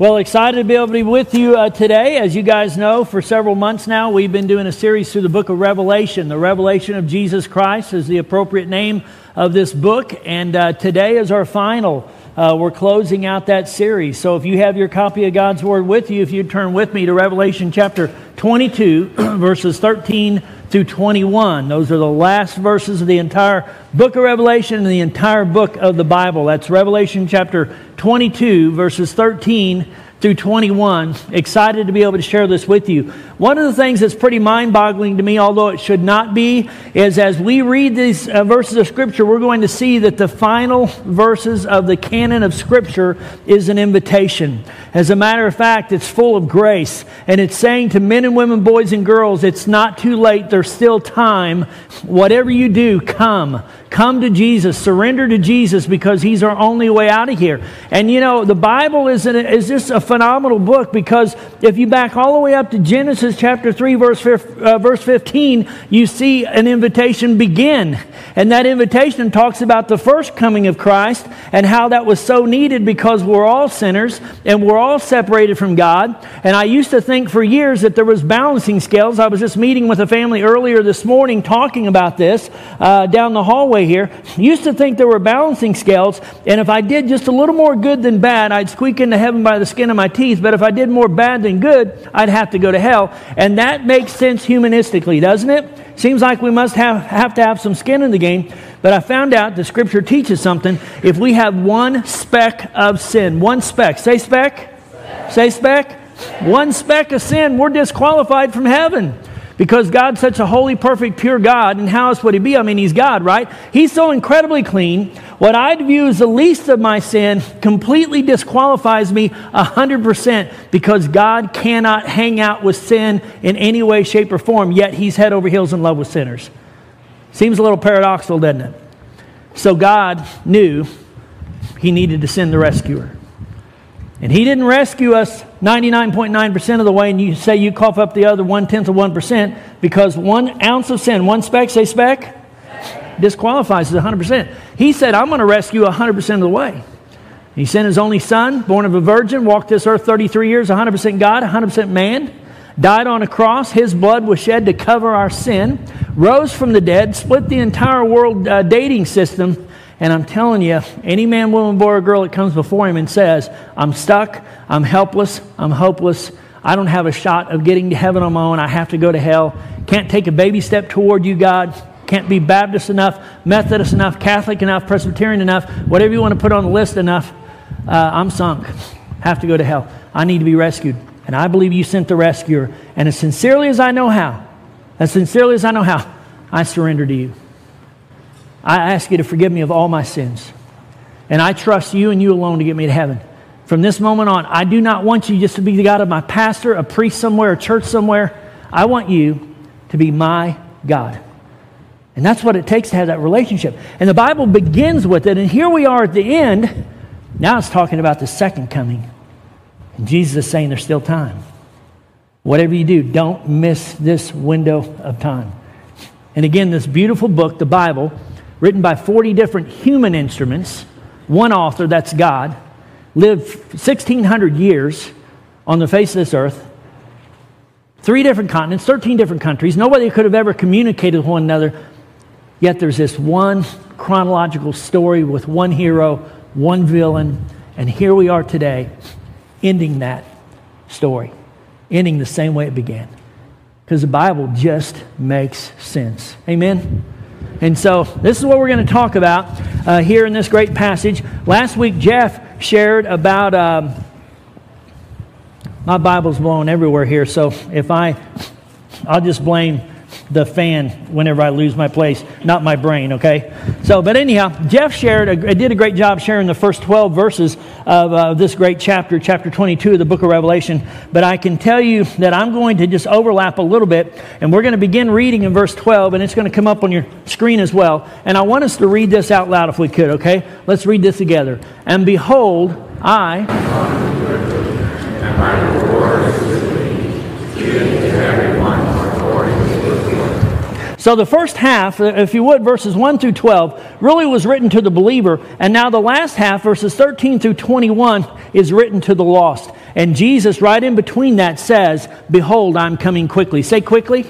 Well, excited to be able to be with you uh, today. As you guys know, for several months now, we've been doing a series through the book of Revelation. The revelation of Jesus Christ is the appropriate name of this book, and uh, today is our final. Uh, we're closing out that series. So if you have your copy of God's Word with you, if you turn with me to Revelation chapter 22, verses 13 through 21. Those are the last verses of the entire book of Revelation and the entire book of the Bible. That's Revelation chapter 22, verses 13 through 21. Excited to be able to share this with you. One of the things that's pretty mind boggling to me, although it should not be, is as we read these uh, verses of Scripture, we're going to see that the final verses of the canon of Scripture is an invitation. As a matter of fact, it's full of grace, and it's saying to men and women, boys and girls, it's not too late, there's still time. Whatever you do, come. Come to Jesus, surrender to Jesus because He's our only way out of here. And you know, the Bible is, an, is just a phenomenal book because if you back all the way up to Genesis chapter 3, verse, uh, verse 15, you see an invitation begin. And that invitation talks about the first coming of Christ and how that was so needed because we're all sinners and we're all separated from God. And I used to think for years that there was balancing scales. I was just meeting with a family earlier this morning talking about this uh, down the hallway here, used to think there were balancing scales, and if I did just a little more good than bad, I'd squeak into heaven by the skin of my teeth, but if I did more bad than good, I'd have to go to hell. And that makes sense humanistically, doesn't it? Seems like we must have, have to have some skin in the game. But I found out the scripture teaches something. If we have one speck of sin, one speck, say speck, speck. say speck, one speck of sin, we're disqualified from heaven because God's such a holy, perfect, pure God, and how else would He be? I mean, He's God, right? He's so incredibly clean. What I'd view as the least of my sin completely disqualifies me 100% because God cannot hang out with sin in any way, shape, or form, yet He's head over heels in love with sinners. Seems a little paradoxical, doesn't it? So God knew He needed to send the rescuer. And he didn't rescue us 99.9% of the way, and you say you cough up the other one tenth of 1% because one ounce of sin, one speck, say speck, disqualifies us 100%. He said, I'm going to rescue 100% of the way. He sent his only son, born of a virgin, walked this earth 33 years, 100% God, 100% man, died on a cross. His blood was shed to cover our sin, rose from the dead, split the entire world uh, dating system and I'm telling you, any man, woman, boy, or girl that comes before him and says, I'm stuck, I'm helpless, I'm hopeless, I don't have a shot of getting to heaven on my own, I have to go to hell, can't take a baby step toward you, God, can't be Baptist enough, Methodist enough, Catholic enough, Presbyterian enough, whatever you want to put on the list enough, uh, I'm sunk, have to go to hell. I need to be rescued. And I believe you sent the rescuer. And as sincerely as I know how, as sincerely as I know how, I surrender to you. I ask you to forgive me of all my sins. And I trust you and you alone to get me to heaven. From this moment on, I do not want you just to be the God of my pastor, a priest somewhere, a church somewhere. I want you to be my God. And that's what it takes to have that relationship. And the Bible begins with it. And here we are at the end. Now it's talking about the second coming. And Jesus is saying there's still time. Whatever you do, don't miss this window of time. And again, this beautiful book, the Bible, written by 40 different human instruments, one author, that's God, lived 1,600 years on the face of this earth, three different continents, 13 different countries. Nobody could have ever communicated with one another. Yet there's this one chronological story with one hero, one villain, and here we are today, ending that story, ending the same way it began. Because the Bible just makes sense. Amen? And so, this is what we're going to talk about uh, here in this great passage. Last week, Jeff shared about. Um, my Bible's blowing everywhere here, so if I. I'll just blame the fan whenever I lose my place, not my brain, okay? So, but anyhow, Jeff shared, a, did a great job sharing the first 12 verses of uh, this great chapter, chapter 22 of the book of Revelation. But I can tell you that I'm going to just overlap a little bit, and we're going to begin reading in verse 12, and it's going to come up on your screen as well. And I want us to read this out loud if we could, okay? Let's read this together. And behold, I. So the first half, if you would, verses 1 through 12, really was written to the believer. And now the last half, verses 13 through 21, is written to the lost. And Jesus, right in between that, says, Behold, I'm coming quickly. Say quickly.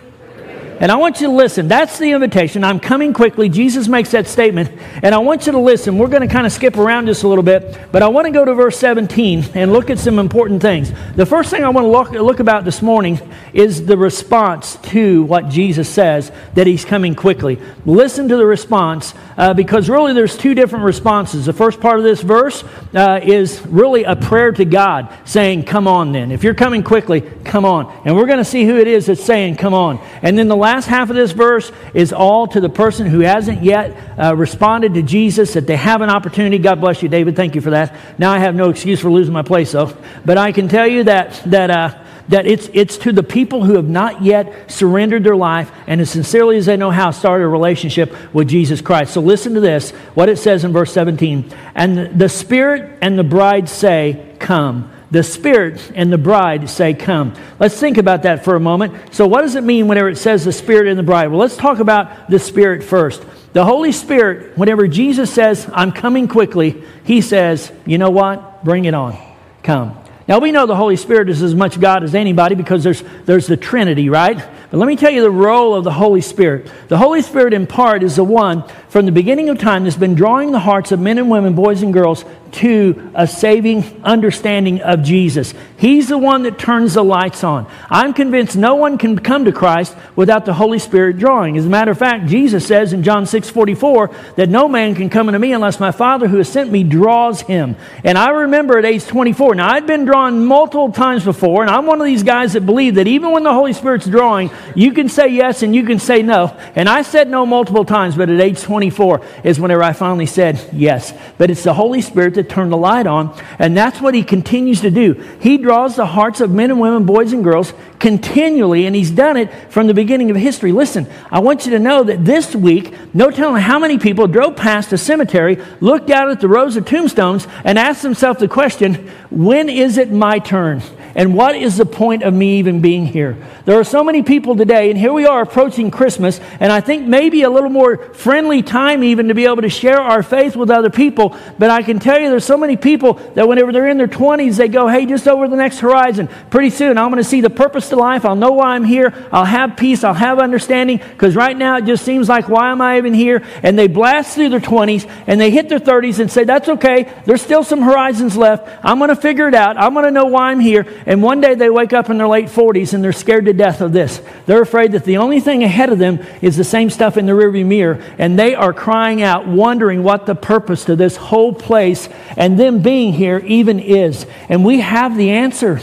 And I want you to listen. That's the invitation. I'm coming quickly. Jesus makes that statement. And I want you to listen. We're going to kind of skip around just a little bit, but I want to go to verse 17 and look at some important things. The first thing I want to look, look about this morning is the response to what Jesus says that he's coming quickly. Listen to the response uh, because really there's two different responses. The first part of this verse uh, is really a prayer to God saying, Come on then. If you're coming quickly, come on. And we're going to see who it is that's saying, Come on. And then the last half of this verse is all to the person who hasn't yet uh, responded to Jesus, that they have an opportunity. God bless you, David. Thank you for that. Now I have no excuse for losing my place, though. But I can tell you that, that, uh, that it's, it's to the people who have not yet surrendered their life and as sincerely as they know how started a relationship with Jesus Christ. So listen to this, what it says in verse 17. And the Spirit and the bride say, Come the Spirit and the bride say, Come. Let's think about that for a moment. So, what does it mean whenever it says the Spirit and the bride? Well, let's talk about the Spirit first. The Holy Spirit, whenever Jesus says, I'm coming quickly, he says, You know what? Bring it on. Come. Now, we know the Holy Spirit is as much God as anybody because there's, there's the Trinity, right? But let me tell you the role of the Holy Spirit. The Holy Spirit, in part, is the one from the beginning of time that's been drawing the hearts of men and women, boys and girls, to a saving understanding of Jesus. He's the one that turns the lights on. I'm convinced no one can come to Christ without the Holy Spirit drawing. As a matter of fact, Jesus says in John 6 44 that no man can come unto me unless my Father who has sent me draws him. And I remember at age 24, now I'd been drawn multiple times before, and I'm one of these guys that believe that even when the Holy Spirit's drawing, you can say yes and you can say no. And I said no multiple times, but at age 24 is whenever I finally said yes. But it's the Holy Spirit that turned the light on. And that's what he continues to do. He draws the hearts of men and women, boys and girls, continually, and he's done it from the beginning of history. Listen, I want you to know that this week, no telling how many people drove past a cemetery, looked out at the rows of tombstones, and asked themselves the question, when is it my turn? And what is the point of me even being here? There are so many people today, and here we are approaching Christmas, and I think maybe a little more friendly time even to be able to share our faith with other people. But I can tell you there's so many people that whenever they're in their 20s, they go, hey, just over the next horizon. Pretty soon, I'm going to see the purpose to life. I'll know why I'm here. I'll have peace. I'll have understanding. Because right now, it just seems like, why am I even here? And they blast through their 20s, and they hit their 30s and say, that's okay. There's still some horizons left. I'm going to figure it out. I'm going to know why I'm here. And one day they wake up in their late 40s and they're scared to death of this. They're afraid that the only thing ahead of them is the same stuff in the rearview mirror. And they are crying out, wondering what the purpose to this whole place and them being here even is. And we have the answer.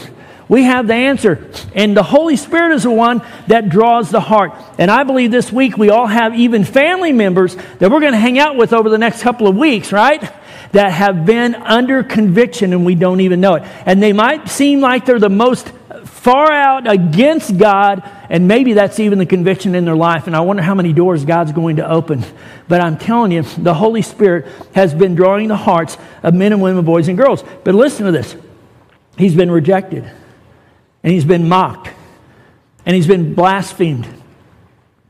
We have the answer. And the Holy Spirit is the one that draws the heart. And I believe this week we all have even family members that we're going to hang out with over the next couple of weeks, right? That have been under conviction and we don't even know it. And they might seem like they're the most far out against God, and maybe that's even the conviction in their life. And I wonder how many doors God's going to open. But I'm telling you, the Holy Spirit has been drawing the hearts of men and women, boys and girls. But listen to this He's been rejected, and He's been mocked, and He's been blasphemed.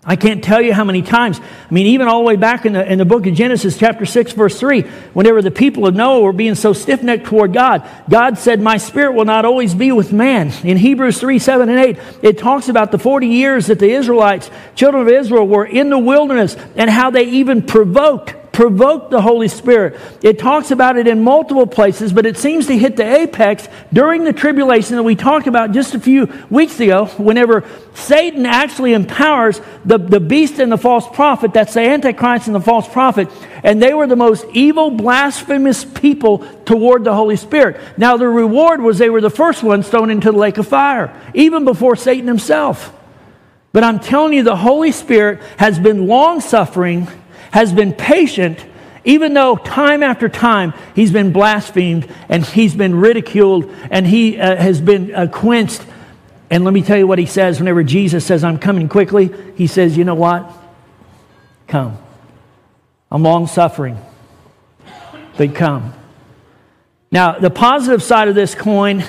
I can't tell you how many times. I mean, even all the way back in the, in the book of Genesis, chapter 6, verse 3, whenever the people of Noah were being so stiff necked toward God, God said, My spirit will not always be with man. In Hebrews 3, 7, and 8, it talks about the 40 years that the Israelites, children of Israel, were in the wilderness and how they even provoked provoked the Holy Spirit. It talks about it in multiple places, but it seems to hit the apex during the tribulation that we talked about just a few weeks ago, whenever Satan actually empowers the, the beast and the false prophet, that's the Antichrist and the false prophet, and they were the most evil, blasphemous people toward the Holy Spirit. Now, the reward was they were the first ones thrown into the lake of fire, even before Satan himself. But I'm telling you, the Holy Spirit has been long suffering has been patient, even though time after time he's been blasphemed and he's been ridiculed and he uh, has been uh, quenched. And let me tell you what he says whenever Jesus says, I'm coming quickly. He says, You know what? Come. I'm long suffering, but come. Now, the positive side of this coin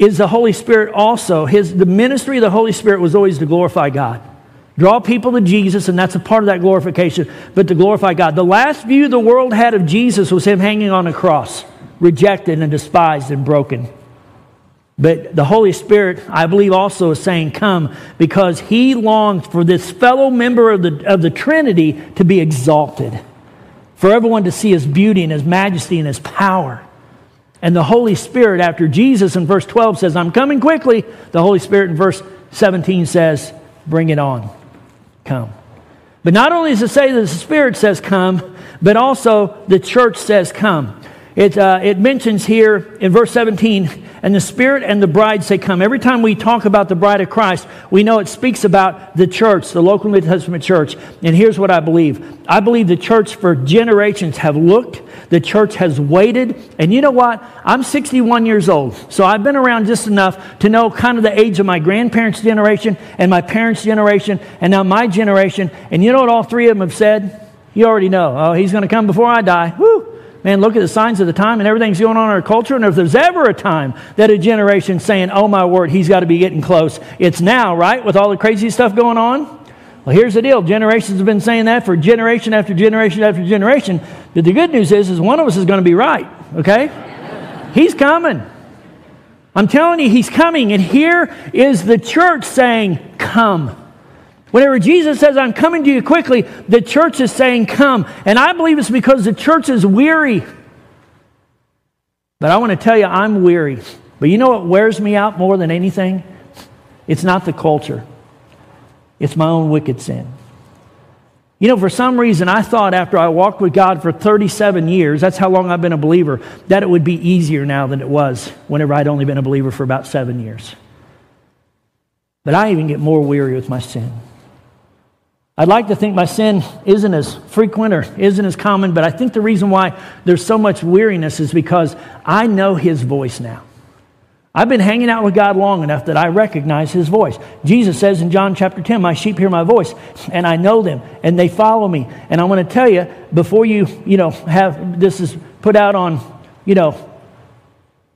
is the Holy Spirit also. His, the ministry of the Holy Spirit was always to glorify God. Draw people to Jesus, and that's a part of that glorification, but to glorify God. The last view the world had of Jesus was him hanging on a cross, rejected and despised and broken. But the Holy Spirit, I believe, also is saying, Come, because He longs for this fellow member of the, of the Trinity to be exalted, for everyone to see His beauty and His majesty and His power. And the Holy Spirit, after Jesus in verse 12 says, I'm coming quickly, the Holy Spirit in verse 17 says, Bring it on. Come. But not only does it say that the Spirit says, Come, but also the church says, Come. It, uh, it mentions here in verse 17, and the Spirit and the bride say, Come. Every time we talk about the bride of Christ, we know it speaks about the church, the local New Testament church. And here's what I believe I believe the church for generations have looked, the church has waited. And you know what? I'm 61 years old, so I've been around just enough to know kind of the age of my grandparents' generation and my parents' generation, and now my generation. And you know what all three of them have said? You already know. Oh, he's going to come before I die. Woo! Man, look at the signs of the time and everything's going on in our culture. And if there's ever a time that a generation's saying, oh my word, he's got to be getting close, it's now, right? With all the crazy stuff going on. Well, here's the deal. Generations have been saying that for generation after generation after generation. But the good news is, is one of us is going to be right, okay? he's coming. I'm telling you, he's coming. And here is the church saying, come. Whenever Jesus says, I'm coming to you quickly, the church is saying, Come. And I believe it's because the church is weary. But I want to tell you, I'm weary. But you know what wears me out more than anything? It's not the culture, it's my own wicked sin. You know, for some reason, I thought after I walked with God for 37 years, that's how long I've been a believer, that it would be easier now than it was whenever I'd only been a believer for about seven years. But I even get more weary with my sin. I'd like to think my sin isn't as frequent or isn't as common, but I think the reason why there's so much weariness is because I know His voice now. I've been hanging out with God long enough that I recognize His voice. Jesus says in John chapter 10, My sheep hear my voice, and I know them, and they follow me. And I want to tell you, before you, you know, have this is put out on, you know,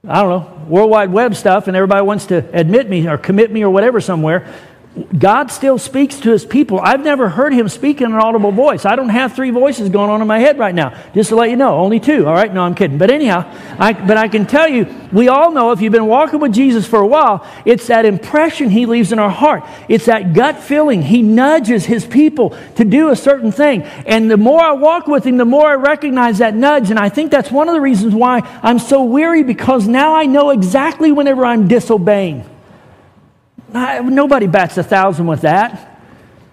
I don't know, World Wide Web stuff, and everybody wants to admit me or commit me or whatever somewhere. God still speaks to his people. I've never heard him speak in an audible voice. I don't have three voices going on in my head right now. Just to let you know, only two. All right, no, I'm kidding. But anyhow, I, but I can tell you, we all know if you've been walking with Jesus for a while, it's that impression he leaves in our heart. It's that gut feeling. He nudges his people to do a certain thing. And the more I walk with him, the more I recognize that nudge. And I think that's one of the reasons why I'm so weary because now I know exactly whenever I'm disobeying. Nobody bats a thousand with that.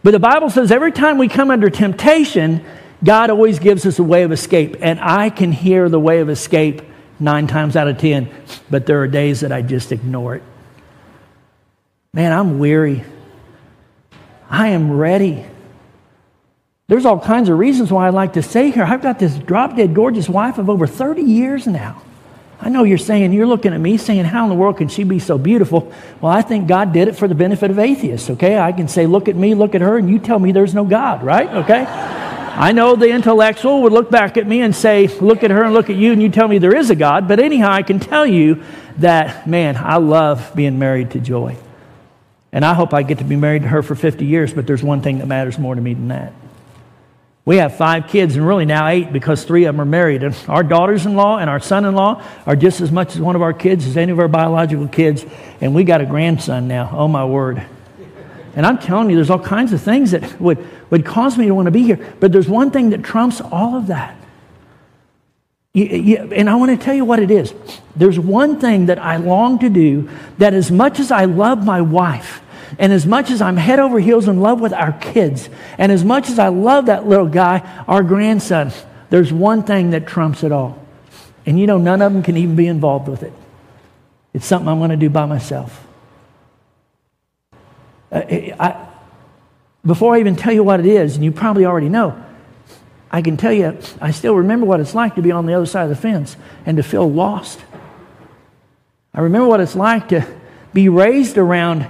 But the Bible says every time we come under temptation, God always gives us a way of escape. And I can hear the way of escape nine times out of ten, but there are days that I just ignore it. Man, I'm weary. I am ready. There's all kinds of reasons why I like to stay here. I've got this drop dead gorgeous wife of over 30 years now. I know you're saying, you're looking at me saying, how in the world can she be so beautiful? Well, I think God did it for the benefit of atheists, okay? I can say, look at me, look at her, and you tell me there's no God, right? Okay? I know the intellectual would look back at me and say, look at her and look at you, and you tell me there is a God. But anyhow, I can tell you that, man, I love being married to Joy. And I hope I get to be married to her for 50 years, but there's one thing that matters more to me than that. We have five kids, and really now eight because three of them are married. And our daughters in law and our son in law are just as much as one of our kids as any of our biological kids. And we got a grandson now. Oh, my word. And I'm telling you, there's all kinds of things that would, would cause me to want to be here. But there's one thing that trumps all of that. You, you, and I want to tell you what it is. There's one thing that I long to do that, as much as I love my wife, and as much as I'm head over heels in love with our kids, and as much as I love that little guy, our grandson, there's one thing that trumps it all. And you know, none of them can even be involved with it. It's something I'm going to do by myself. Uh, I, before I even tell you what it is, and you probably already know, I can tell you, I still remember what it's like to be on the other side of the fence and to feel lost. I remember what it's like to be raised around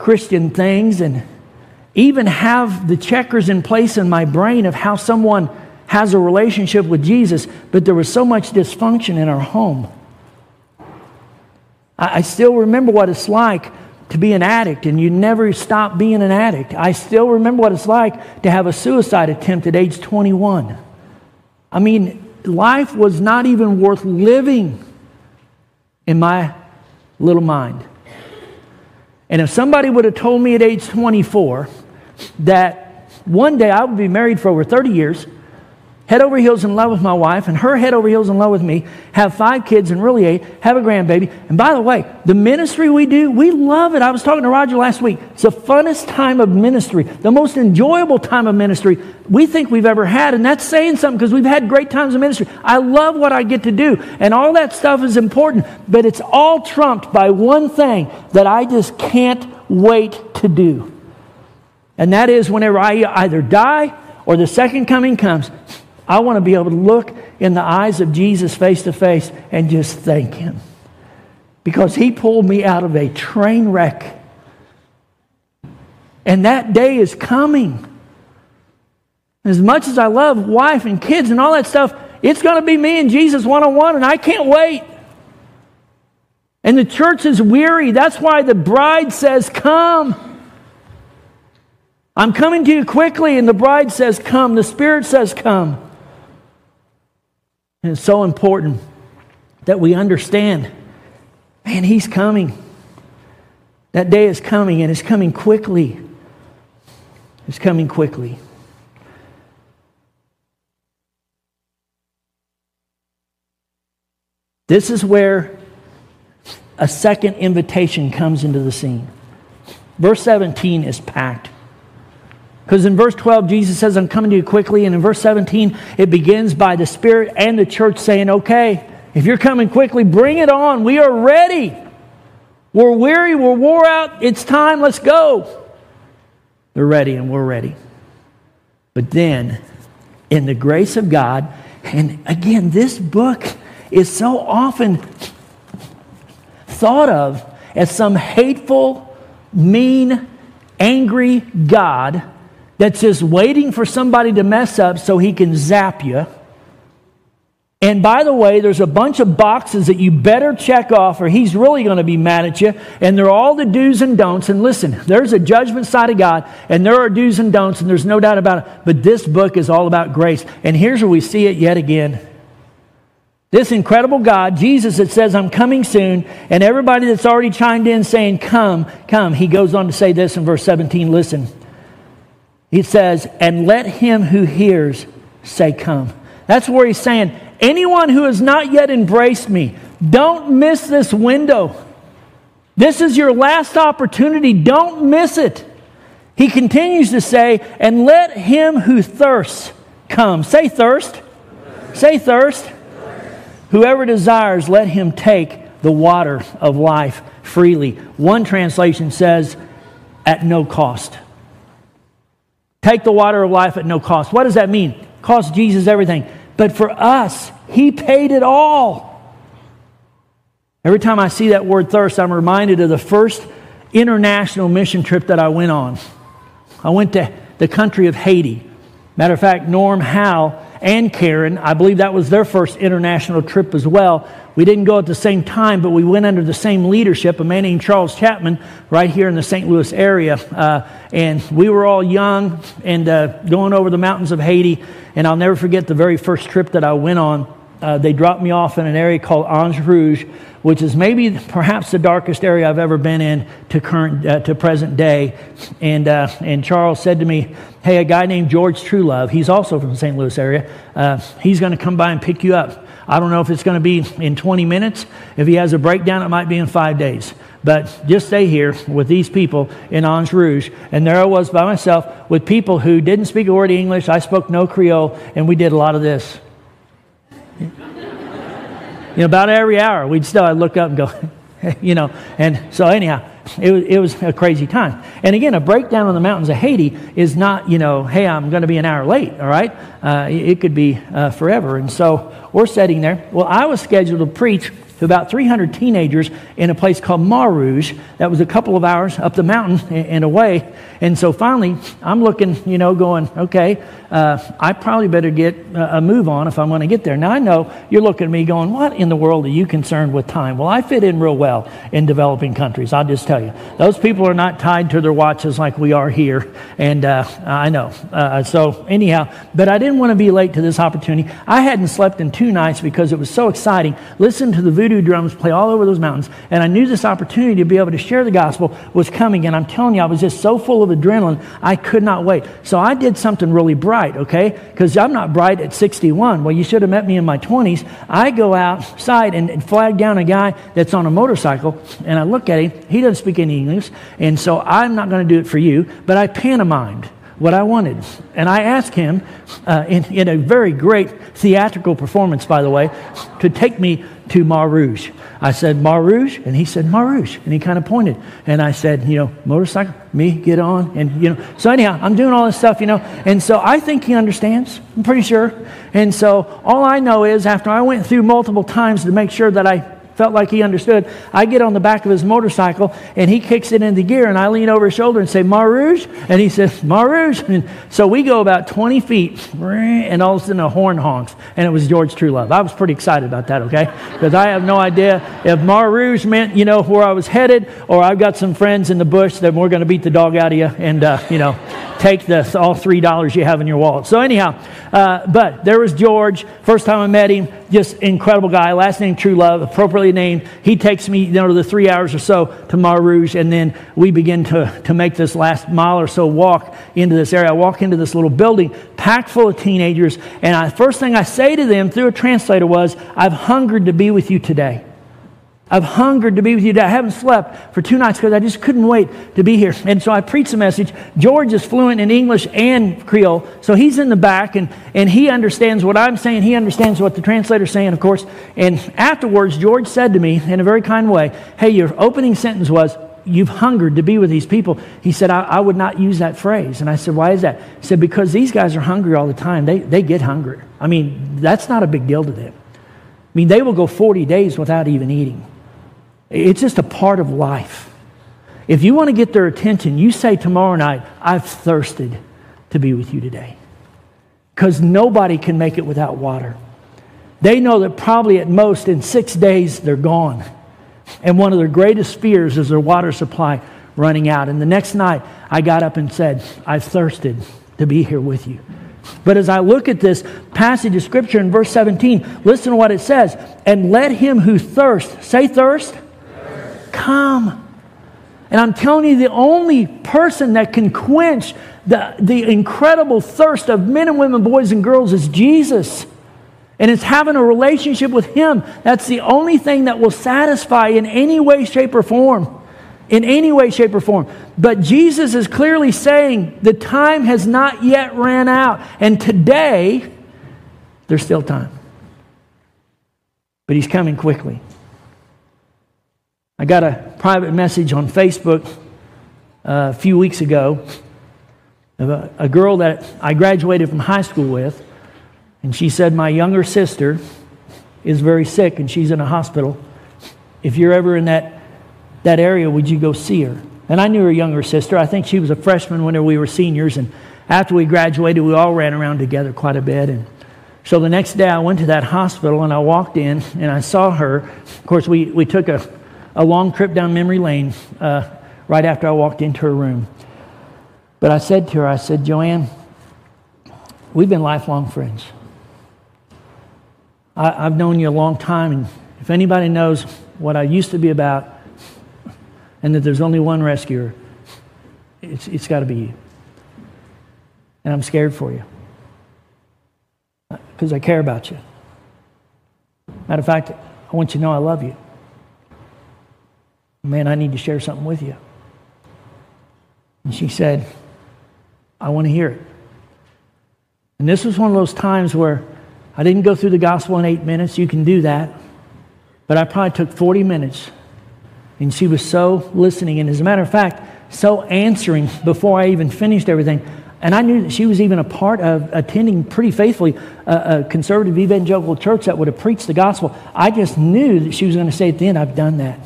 Christian things and even have the checkers in place in my brain of how someone has a relationship with Jesus, but there was so much dysfunction in our home. I, still remember what it's like to be an addict, and you never stop being an addict. I still remember what it's like to have a suicide attempt at age 21. I mean, life was not even worth living in my little mind. And if somebody would have told me at age 24 that one day I would be married for over 30 years, head over heels in love with my wife, and her head over heels in love with me, have five kids and really eight, have a grandbaby. And by the way, the ministry we do, we love it. I was talking to Roger last week. It's the funnest time of ministry, the most enjoyable time of ministry we think we've ever had. And that's saying something because we've had great times of ministry. I love what I get to do, and all that stuff is important, but it's all trumped by one thing that I just can't wait to do. And that is whenever I either die or the second coming comes, I want to be able to look in the eyes of Jesus face to face and just thank Him. Because He pulled me out of a train wreck. And that day is coming. As much as I love wife and kids and all that stuff, it's going to be me and Jesus one on one, and I can't wait. And the church is weary. That's why the bride says, Come. I'm coming to you quickly, and the bride says, Come. The Spirit says, Come. And it's so important that we understand man, He's coming. That day is coming, and it's coming quickly. It's coming quickly. This is where a second invitation comes into the scene. Verse 17 is packed. Because in verse 12, Jesus says, I'm coming to you quickly. And in verse 17, it begins by the Spirit and the church saying, Okay, if you're coming quickly, bring it on. We are ready. We're weary. We're wore out. It's time. Let's go. They're ready, and we're ready. But then, in the grace of God, and again, this book is so often thought of as some hateful, mean, angry God that's just waiting for somebody to mess up so he can zap you. And by the way, there's a bunch of boxes that you better check off or he's really going to be mad at you. And they're all the do's and don'ts. And listen, there's a judgment side of God and there are do's and don'ts and there's no doubt about it. But this book is all about grace. And here's where we see it yet again. This incredible God, Jesus, that says, I'm coming soon, and everybody that's already chimed in saying, Come, come, he goes on to say this in verse 17 listen. He says, and let him who hears say, Come. That's where he's saying, anyone who has not yet embraced me, don't miss this window. This is your last opportunity. Don't miss it. He continues to say, and let him who thirsts come. Say thirst. Say thirst. Whoever desires, let him take the water of life freely. One translation says, at no cost. Take the water of life at no cost. What does that mean? Cost Jesus everything. But for us, He paid it all. Every time I see that word thirst, I'm reminded of the first international mission trip that I went on. I went to the country of Haiti. Matter of fact, Norm Howe and Karen, I believe that was their first international trip as well. We didn't go at the same time, but we went under the same leadership, a man named Charles Chapman, right here in the St. Louis area. Uh, and we were all young and uh, going over the mountains of Haiti. And I'll never forget the very first trip that I went on. Uh, they dropped me off in an area called Anse Rouge, which is maybe perhaps the darkest area I've ever been in to current uh, to present day. And uh, and Charles said to me, "Hey, a guy named George Truelove, he's also from the St. Louis area. Uh, he's going to come by and pick you up. I don't know if it's going to be in 20 minutes. If he has a breakdown, it might be in five days." But just stay here with these people in Anse Rouge. And there I was by myself with people who didn't speak a word of English. I spoke no Creole, and we did a lot of this. you know, about every hour, we'd still I'd look up and go, you know. And so, anyhow, it was, it was a crazy time. And again, a breakdown on the mountains of Haiti is not, you know, hey, I'm going to be an hour late, all right? Uh, it could be uh, forever. And so we're sitting there. Well, I was scheduled to preach to about 300 teenagers in a place called Mare Rouge. That was a couple of hours up the mountain and away. And so finally, I'm looking, you know, going, okay, uh, I probably better get a move on if I'm going to get there. Now, I know you're looking at me going, what in the world are you concerned with time? Well, I fit in real well in developing countries. I'll just tell you. Those people are not tied to their watches like we are here. And uh, I know. Uh, so, anyhow, but I didn't want to be late to this opportunity. I hadn't slept in two nights because it was so exciting. Listen to the voodoo doo drums play all over those mountains. And I knew this opportunity to be able to share the gospel was coming. And I'm telling you, I was just so full of adrenaline, I could not wait. So I did something really bright, okay? Because I'm not bright at 61. Well, you should have met me in my 20s. I go outside and flag down a guy that's on a motorcycle, and I look at him. He doesn't speak any English. And so I'm not going to do it for you, but I pantomimed what I wanted. And I asked him, uh, in, in a very great theatrical performance, by the way, to take me to Mare Rouge. I said, Mare Rouge? And he said, Mare Rouge. And he kind of pointed. And I said, you know, motorcycle, me, get on. And, you know, so anyhow, I'm doing all this stuff, you know. And so I think he understands. I'm pretty sure. And so all I know is after I went through multiple times to make sure that I felt like he understood. I get on the back of his motorcycle and he kicks it into gear and I lean over his shoulder and say, Mare Rouge? And he says, Mare Rouge. And so we go about 20 feet and all of a sudden a horn honks and it was George Truelove. I was pretty excited about that, okay? Because I have no idea if Mare Rouge meant, you know, where I was headed or I've got some friends in the bush that we're going to beat the dog out of you and, uh, you know, take this, all three dollars you have in your wallet. So anyhow, uh, but there was George. First time I met him, just incredible guy. Last name True Love, appropriately named. He takes me you know the three hours or so to Mare Rouge, and then we begin to to make this last mile or so walk into this area. I walk into this little building packed full of teenagers, and I, first thing I say to them through a translator was, "I've hungered to be with you today." I've hungered to be with you today. I haven't slept for two nights because I just couldn't wait to be here. And so I preached the message. George is fluent in English and Creole, so he's in the back and, and he understands what I'm saying. He understands what the translator's saying, of course. And afterwards, George said to me in a very kind way, Hey, your opening sentence was, You've hungered to be with these people. He said, I, I would not use that phrase. And I said, Why is that? He said, Because these guys are hungry all the time. They, they get hungry. I mean, that's not a big deal to them. I mean, they will go 40 days without even eating. It's just a part of life. If you want to get their attention, you say tomorrow night, I've thirsted to be with you today. Because nobody can make it without water. They know that probably at most in six days they're gone. And one of their greatest fears is their water supply running out. And the next night I got up and said, I've thirsted to be here with you. But as I look at this passage of Scripture in verse 17, listen to what it says. And let him who thirsts, say thirst, Come. And I'm telling you, the only person that can quench the, the incredible thirst of men and women, boys and girls is Jesus. And it's having a relationship with Him. That's the only thing that will satisfy in any way, shape, or form. In any way, shape, or form. But Jesus is clearly saying the time has not yet ran out. And today, there's still time. But He's coming quickly. I got a private message on Facebook uh, a few weeks ago of a, a girl that I graduated from high school with, and she said, My younger sister is very sick and she's in a hospital. If you're ever in that, that area, would you go see her? And I knew her younger sister. I think she was a freshman when we were seniors. And after we graduated, we all ran around together quite a bit. And so the next day, I went to that hospital and I walked in and I saw her. Of course, we, we took a a long trip down memory lane uh, right after I walked into her room. But I said to her, I said, Joanne, we've been lifelong friends. I, I've known you a long time, and if anybody knows what I used to be about, and that there's only one rescuer, it's, it's got to be you. And I'm scared for you because I care about you. Matter of fact, I want you to know I love you. Man, I need to share something with you. And she said, I want to hear it. And this was one of those times where I didn't go through the gospel in eight minutes. You can do that. But I probably took 40 minutes. And she was so listening. And as a matter of fact, so answering before I even finished everything. And I knew that she was even a part of attending pretty faithfully a, a conservative evangelical church that would have preached the gospel. I just knew that she was going to say at the end, I've done that.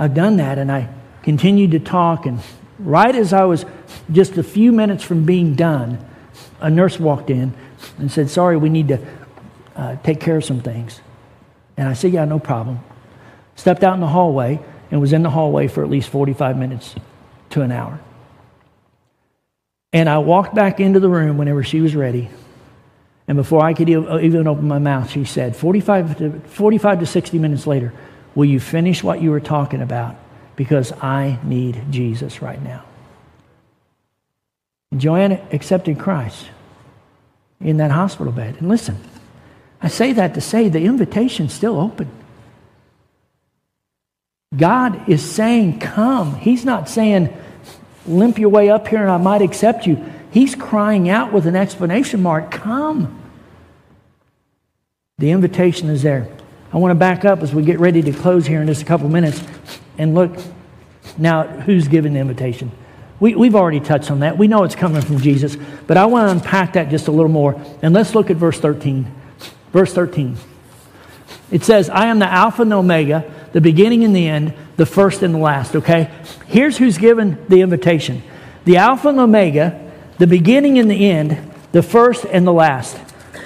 I've done that. And I continued to talk. And right as I was just a few minutes from being done, a nurse walked in and said, Sorry, we need to uh, take care of some things. And I said, Yeah, no problem. Stepped out in the hallway and was in the hallway for at least 45 minutes to an hour. And I walked back into the room whenever she was ready. And before I could even open my mouth, she said, 45 to, 45 to 60 minutes later, Will you finish what you were talking about? Because I need Jesus right now. And Joanna accepted Christ in that hospital bed. And listen, I say that to say the invitation's still open. God is saying, Come. He's not saying, Limp your way up here and I might accept you. He's crying out with an explanation mark, Come. The invitation is there. I want to back up as we get ready to close here in just a couple minutes and look now who's giving the invitation. We, we've already touched on that. We know it's coming from Jesus, but I want to unpack that just a little more. And let's look at verse 13. Verse 13. It says, I am the Alpha and the Omega, the beginning and the end, the first and the last. Okay? Here's who's given the invitation the Alpha and Omega, the beginning and the end, the first and the last.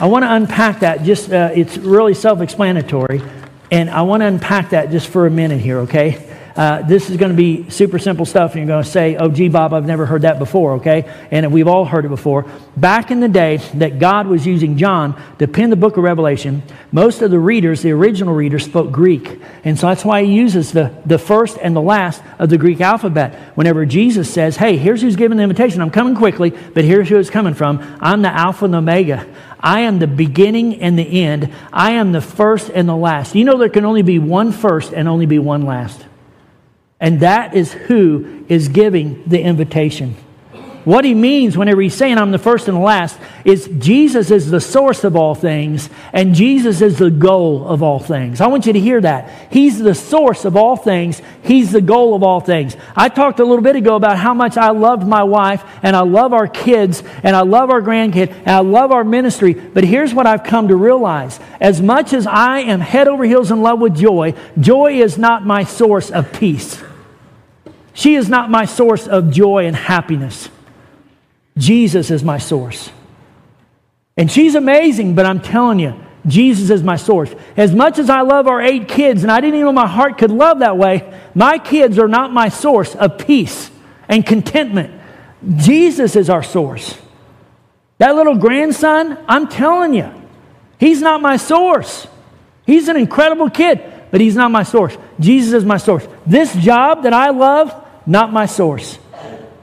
I want to unpack that. Just uh, it's really self-explanatory, and I want to unpack that just for a minute here. Okay? Uh, this is going to be super simple stuff, and you're going to say, Oh, gee, Bob, I've never heard that before, okay? And we've all heard it before. Back in the day that God was using John to pen the book of Revelation, most of the readers, the original readers, spoke Greek. And so that's why he uses the, the first and the last of the Greek alphabet. Whenever Jesus says, Hey, here's who's giving the invitation. I'm coming quickly, but here's who it's coming from. I'm the Alpha and Omega. I am the beginning and the end. I am the first and the last. You know, there can only be one first and only be one last. And that is who is giving the invitation. What he means whenever he's saying, I'm the first and the last, is Jesus is the source of all things, and Jesus is the goal of all things. I want you to hear that. He's the source of all things, He's the goal of all things. I talked a little bit ago about how much I loved my wife, and I love our kids, and I love our grandkid, and I love our ministry. But here's what I've come to realize as much as I am head over heels in love with joy, joy is not my source of peace. She is not my source of joy and happiness. Jesus is my source. And she's amazing, but I'm telling you, Jesus is my source. As much as I love our eight kids, and I didn't even know my heart could love that way, my kids are not my source of peace and contentment. Jesus is our source. That little grandson, I'm telling you, he's not my source. He's an incredible kid, but he's not my source. Jesus is my source. This job that I love, not my source.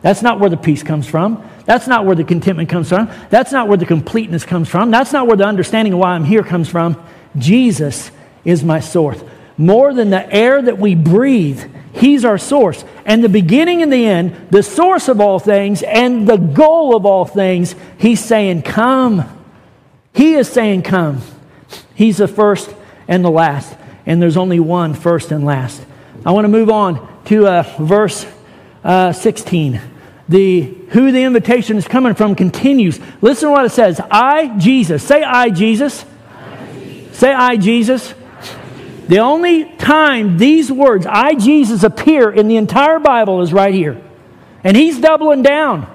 That's not where the peace comes from. That's not where the contentment comes from. That's not where the completeness comes from. That's not where the understanding of why I'm here comes from. Jesus is my source. More than the air that we breathe, He's our source. And the beginning and the end, the source of all things, and the goal of all things, He's saying, Come. He is saying, Come. He's the first and the last. And there's only one first and last. I want to move on to uh, verse uh, 16 the who the invitation is coming from continues. Listen to what it says. I, Jesus. Say I, Jesus. I, Jesus. Say I, Jesus. The only time these words, I, Jesus, appear in the entire Bible is right here. And he's doubling down.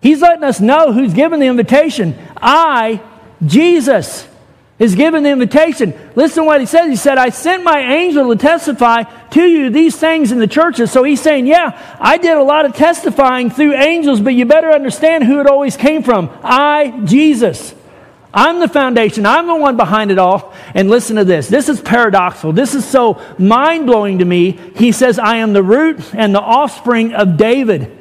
He's letting us know who's given the invitation. I, Jesus is given the invitation. Listen to what he says. He said, I sent my angel to testify to you these things in the churches. So he's saying, Yeah, I did a lot of testifying through angels, but you better understand who it always came from. I, Jesus. I'm the foundation. I'm the one behind it all. And listen to this. This is paradoxical. This is so mind blowing to me. He says, I am the root and the offspring of David.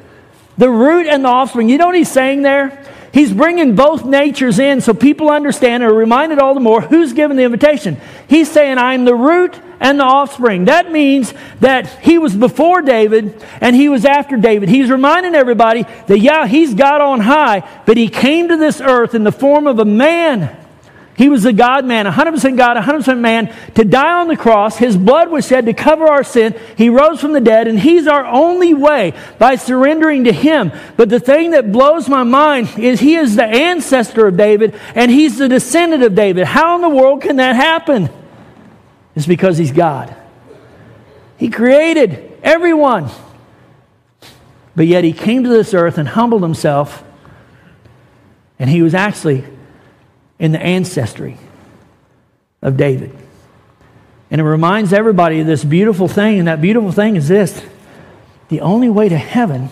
The root and the offspring. You know what he's saying there? He's bringing both natures in so people understand and are reminded all the more who's given the invitation. He's saying, I'm the root and the offspring. That means that he was before David and he was after David. He's reminding everybody that, yeah, he's God on high, but he came to this earth in the form of a man. He was the God man, 100% God, 100% man, to die on the cross. His blood was shed to cover our sin. He rose from the dead, and He's our only way by surrendering to Him. But the thing that blows my mind is He is the ancestor of David, and He's the descendant of David. How in the world can that happen? It's because He's God. He created everyone. But yet He came to this earth and humbled Himself, and He was actually in the ancestry of David. And it reminds everybody of this beautiful thing, and that beautiful thing is this the only way to heaven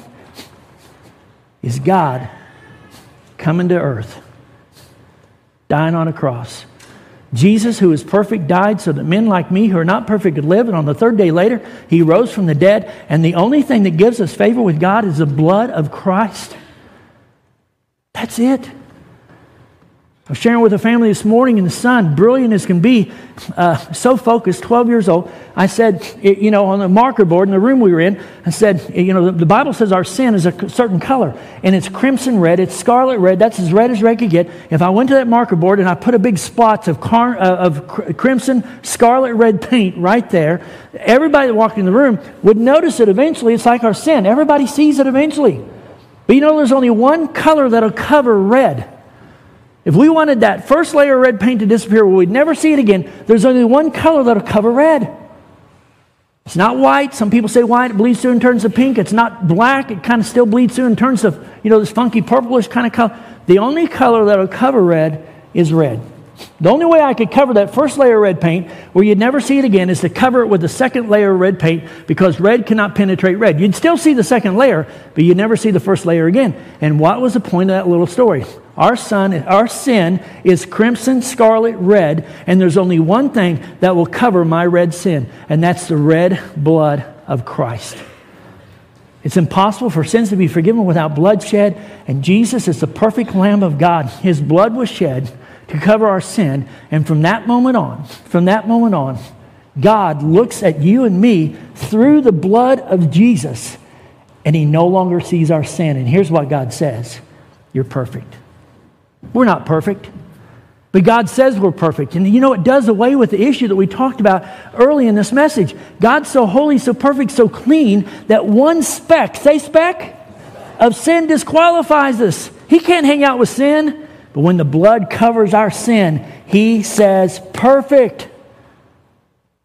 is God coming to earth, dying on a cross. Jesus, who is perfect, died so that men like me who are not perfect could live. And on the third day later, he rose from the dead. And the only thing that gives us favor with God is the blood of Christ. That's it. I was sharing with a family this morning, and the son, brilliant as can be, uh, so focused, 12 years old. I said, you know, on the marker board in the room we were in, I said, you know, the Bible says our sin is a certain color, and it's crimson red, it's scarlet red, that's as red as red could get. If I went to that marker board and I put a big spots of, car, uh, of crimson, scarlet red paint right there, everybody that walked in the room would notice it eventually. It's like our sin. Everybody sees it eventually. But you know, there's only one color that'll cover red. If we wanted that first layer of red paint to disappear where we'd never see it again, there's only one color that'll cover red. It's not white. Some people say white, it bleeds through and turns to pink. It's not black, it kind of still bleeds through and turns to, you know, this funky purplish kind of color. The only color that'll cover red is red. The only way I could cover that first layer of red paint where you'd never see it again is to cover it with the second layer of red paint because red cannot penetrate red. You'd still see the second layer, but you'd never see the first layer again. And what was the point of that little story? Our our sin is crimson, scarlet, red, and there's only one thing that will cover my red sin, and that's the red blood of Christ. It's impossible for sins to be forgiven without bloodshed, and Jesus is the perfect Lamb of God. His blood was shed to cover our sin, and from that moment on, from that moment on, God looks at you and me through the blood of Jesus, and He no longer sees our sin. And here's what God says You're perfect. We're not perfect. But God says we're perfect. And you know, it does away with the issue that we talked about early in this message. God's so holy, so perfect, so clean that one speck, say speck, of sin disqualifies us. He can't hang out with sin. But when the blood covers our sin, He says perfect.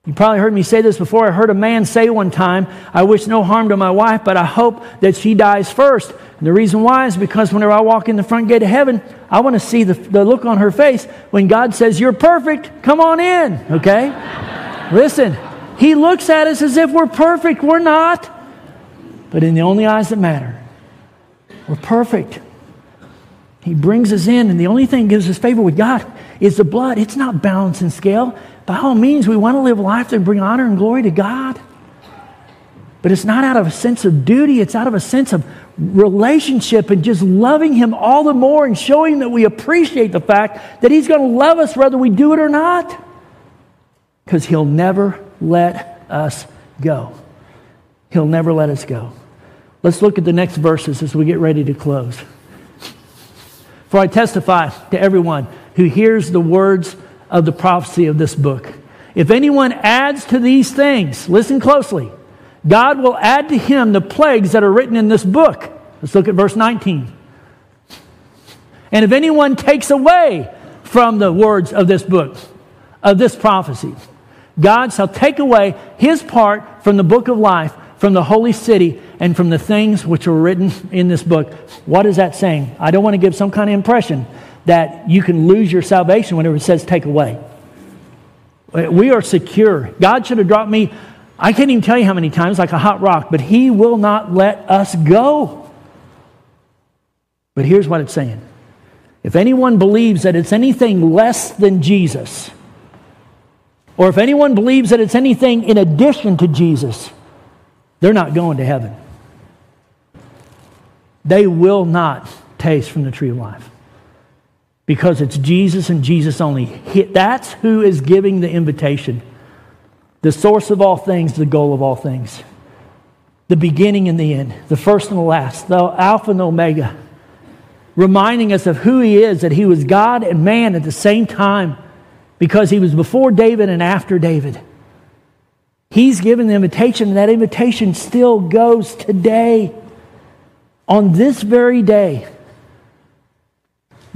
You probably heard me say this before. I heard a man say one time, I wish no harm to my wife, but I hope that she dies first. And the reason why is because whenever I walk in the front gate of heaven, I want to see the, the look on her face when God says, You're perfect, come on in, okay? Listen, He looks at us as if we're perfect. We're not. But in the only eyes that matter, we're perfect. He brings us in, and the only thing that gives us favor with God is the blood. It's not balance and scale. By all means, we want to live life that bring honor and glory to God. But it's not out of a sense of duty, it's out of a sense of relationship and just loving Him all the more and showing that we appreciate the fact that He's going to love us whether we do it or not. Because He'll never let us go. He'll never let us go. Let's look at the next verses as we get ready to close. For I testify to everyone who hears the words of the prophecy of this book. If anyone adds to these things, listen closely God will add to him the plagues that are written in this book. Let's look at verse 19. And if anyone takes away from the words of this book, of this prophecy, God shall take away his part from the book of life, from the holy city, and from the things which are written in this book. What is that saying? I don't want to give some kind of impression that you can lose your salvation whenever it says take away. Uh, we are secure. God should have dropped me I can't even tell you how many times, like a hot rock, but He will not let us go. But here's what it's saying if anyone believes that it's anything less than Jesus, or if anyone believes that it's anything in addition to Jesus, they're not going to heaven. They will not taste from the tree of life because it's Jesus and Jesus only. That's who is giving the invitation the source of all things, the goal of all things, the beginning and the end, the first and the last, the Alpha and the Omega, reminding us of who He is, that He was God and man at the same time because He was before David and after David. He's given the invitation, and that invitation still goes today. On this very day,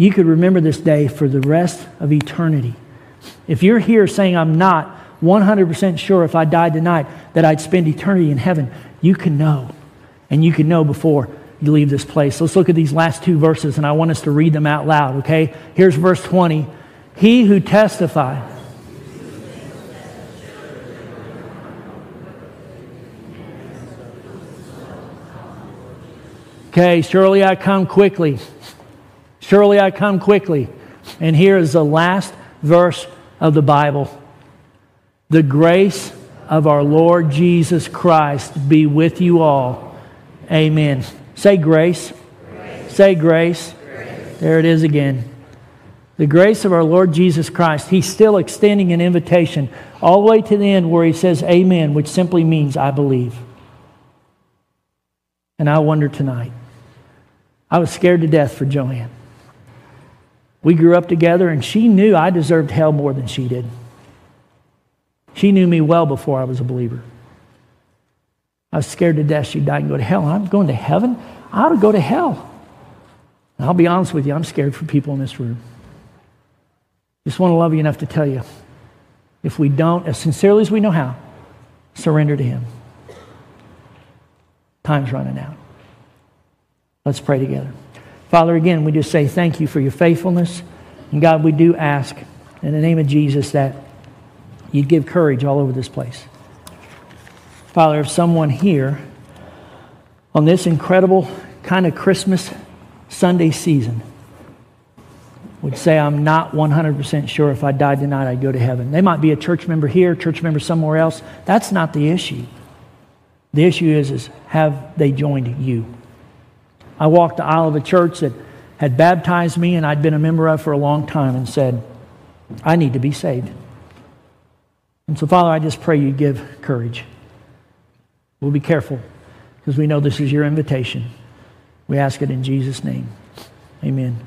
you could remember this day for the rest of eternity. If you're here saying, I'm not, 100% sure if I died tonight that I'd spend eternity in heaven. You can know. And you can know before you leave this place. Let's look at these last two verses, and I want us to read them out loud, okay? Here's verse 20 He who testifies. Okay, surely I come quickly. Surely I come quickly. And here is the last verse of the Bible. The grace of our Lord Jesus Christ be with you all. Amen. Say grace. grace. Say grace. grace. There it is again. The grace of our Lord Jesus Christ. He's still extending an invitation all the way to the end where he says amen, which simply means I believe. And I wonder tonight. I was scared to death for Joanne. We grew up together, and she knew I deserved hell more than she did. She knew me well before I was a believer. I was scared to death she'd die and go to hell. I'm going to heaven? I ought to go to hell. And I'll be honest with you, I'm scared for people in this room. Just want to love you enough to tell you if we don't, as sincerely as we know how, surrender to Him. Time's running out. Let's pray together. Father, again, we just say thank you for your faithfulness. And God, we do ask in the name of Jesus that you'd give courage all over this place. Father, if someone here on this incredible kind of Christmas Sunday season would say, I'm not 100% sure if I died tonight, I'd go to heaven. They might be a church member here, church member somewhere else. That's not the issue. The issue is, is have they joined you? I walked the aisle of a church that had baptized me and I'd been a member of for a long time and said, I need to be saved. And so, Father, I just pray you give courage. We'll be careful because we know this is your invitation. We ask it in Jesus' name. Amen.